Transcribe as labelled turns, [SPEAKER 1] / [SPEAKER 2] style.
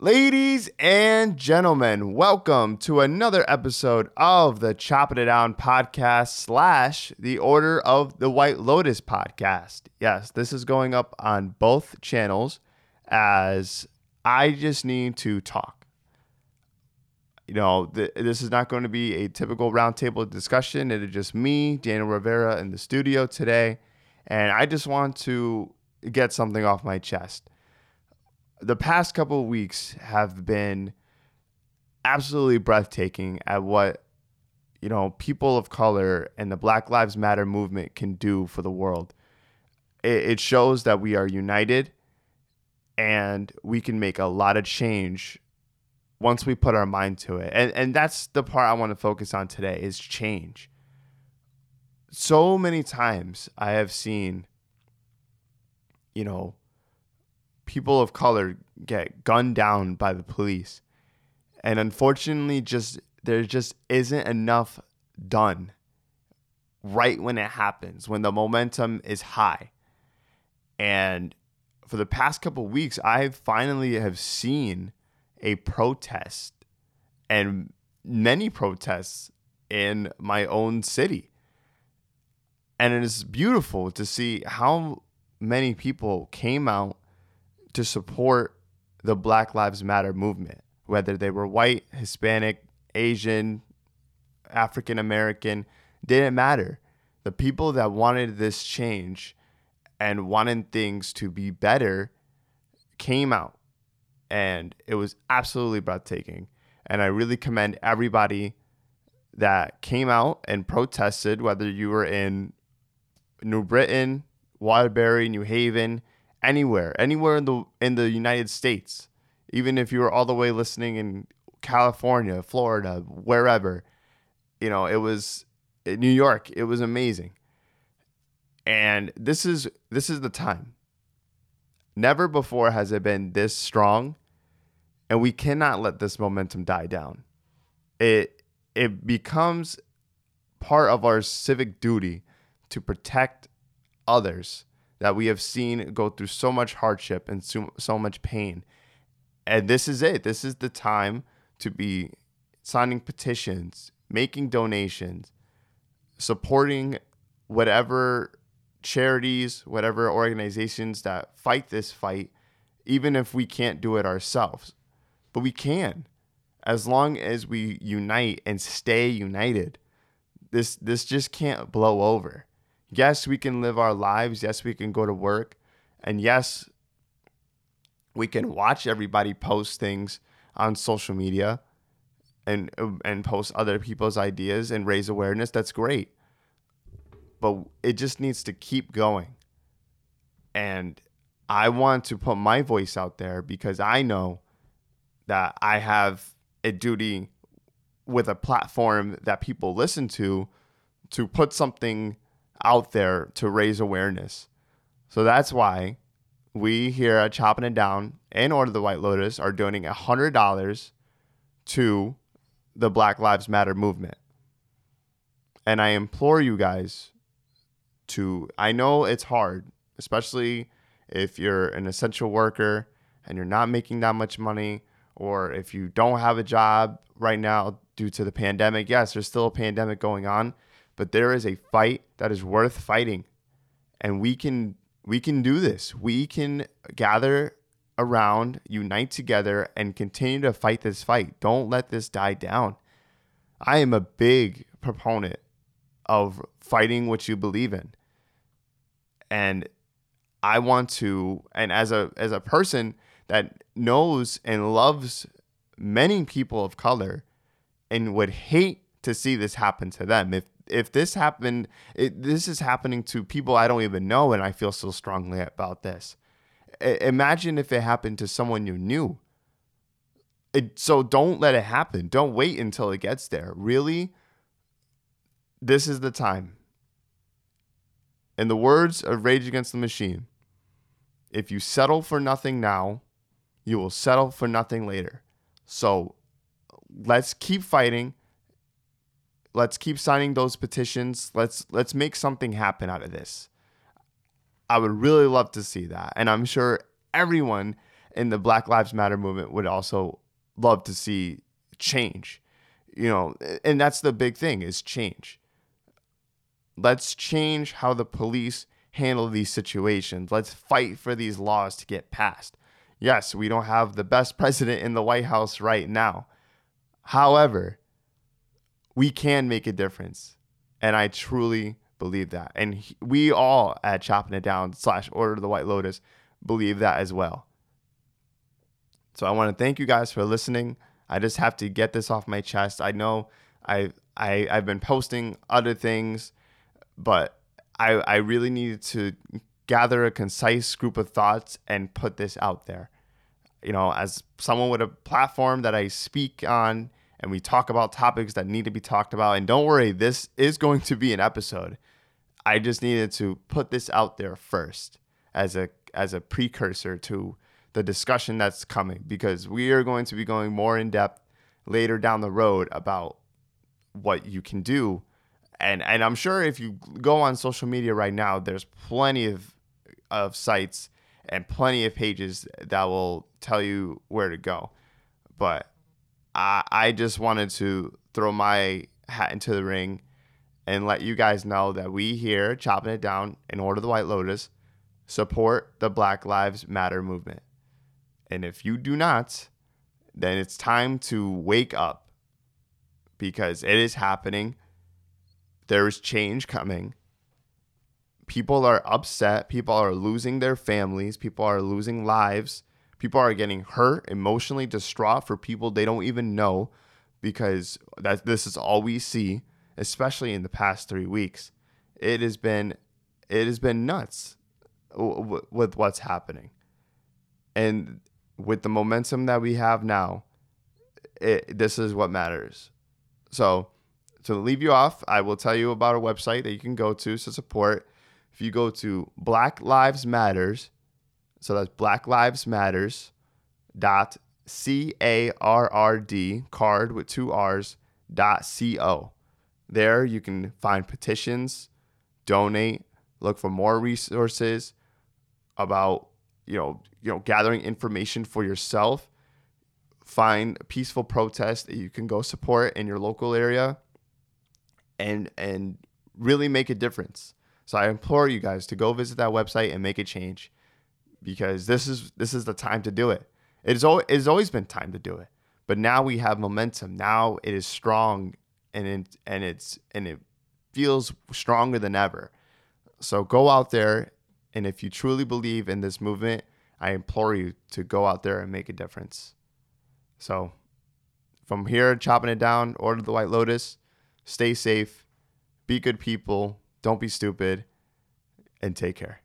[SPEAKER 1] Ladies and gentlemen, welcome to another episode of the Chopping It Down podcast slash the Order of the White Lotus podcast. Yes, this is going up on both channels as I just need to talk. You know, th- this is not going to be a typical roundtable discussion. It is just me, Daniel Rivera, in the studio today. And I just want to get something off my chest the past couple of weeks have been absolutely breathtaking at what you know people of color and the Black Lives Matter movement can do for the world. It, it shows that we are united and we can make a lot of change once we put our mind to it. And and that's the part I want to focus on today is change. So many times I have seen you know people of color get gunned down by the police. And unfortunately, just there just isn't enough done right when it happens, when the momentum is high. And for the past couple weeks, I finally have seen a protest and many protests in my own city. And it is beautiful to see how many people came out to support the Black Lives Matter movement, whether they were white, Hispanic, Asian, African American, didn't matter. The people that wanted this change and wanted things to be better came out. And it was absolutely breathtaking. And I really commend everybody that came out and protested, whether you were in New Britain, Waterbury, New Haven, anywhere, anywhere in the in the United States, even if you were all the way listening in California, Florida, wherever, you know, it was in New York. It was amazing. And this is this is the time. Never before has it been this strong, and we cannot let this momentum die down. It it becomes part of our civic duty to protect others that we have seen go through so much hardship and so, so much pain. And this is it. This is the time to be signing petitions, making donations, supporting whatever charities, whatever organizations that fight this fight, even if we can't do it ourselves. But we can. As long as we unite and stay united, this this just can't blow over yes, we can live our lives. Yes, we can go to work. And yes, we can watch everybody post things on social media and and post other people's ideas and raise awareness. That's great. But it just needs to keep going. And I want to put my voice out there because I know that I have a duty with a platform that people listen to to put something out there to raise awareness. So that's why we here at Chopping It Down and Order the White Lotus are donating $100 to the Black Lives Matter movement. And I implore you guys to, I know it's hard, especially if you're an essential worker and you're not making that much money, or if you don't have a job right now due to the pandemic. Yes, there's still a pandemic going on, but there is a fight that is worth fighting. And we can we can do this. We can gather around unite together and continue to fight this fight. Don't let this die down. I am a big proponent of fighting what you believe in. And i want to and as a as a person that knows and loves many people of color and would hate to see this happen to them if if this happened, it, this is happening to people I don't even know, and I feel so strongly about this. I, imagine if it happened to someone you knew. It, so don't let it happen. Don't wait until it gets there. Really, this is the time. In the words of Rage Against the Machine, if you settle for nothing now, you will settle for nothing later. So let's keep fighting Let's keep signing those petitions. Let's let's make something happen out of this. I would really love to see that. And I'm sure everyone in the Black Lives Matter movement would also love to see change. You know, and that's the big thing is change. Let's change how the police handle these situations. Let's fight for these laws to get passed. Yes, we don't have the best president in the White House right now. However, we can make a difference. And I truly believe that. And he, we all at Chopping It Down slash Order of the White Lotus believe that as well. So I want to thank you guys for listening. I just have to get this off my chest. I know I I I've been posting other things, but I I really needed to gather a concise group of thoughts and put this out there. You know, as someone with a platform that I speak on and we talk about topics that need to be talked about. And don't worry, this is going to be an episode. I just needed to put this out there first as a as a precursor to the discussion that's coming because we are going to be going more in depth later down the road about what you can do. And and I'm sure if you go on social media right now, there's plenty of of sites and plenty of pages that will tell you where to go. But I I just wanted to throw my hat into the ring and let you guys know that we here chopping it down in order the white lotus support the black lives matter movement and if you do not, then it's time to wake up because it is happening. There is change coming. People are upset. People are losing their families. People are losing lives. People are getting hurt, emotionally distraught for people they don't even know because that this is all we see, especially in the past 3 weeks. It has been it has been nuts with what's happening. And with the momentum that we have now, it, this is what matters. So, to leave you off, I will tell you about a website that you can go to to support. If you go to Black Lives Matters, so that's Black Lives Matters dot C A R R D card with two R's dot C O. There you can find petitions, donate, look for more resources about you know, you know, gathering information for yourself. Find peaceful protest that you can go support in your local area and and really make a difference. So I implore you guys to go visit that website and make a change because this is this is the time to do it. It is always, it has always been time to do it. But now we have momentum. Now it is strong and it, and it's and it feels stronger than ever. So go out there and if you truly believe in this movement, I implore you to go out there and make a difference. So, from here, chopping it down, order the White Lotus, stay safe, be good people, don't be stupid, and take care.